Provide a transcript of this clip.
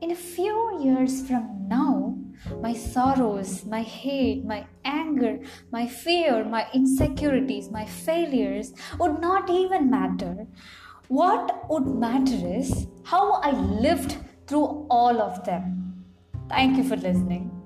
In a few years from now, my sorrows, my hate, my anger, my fear, my insecurities, my failures would not even matter. What would matter is how I lived through all of them. Thank you for listening.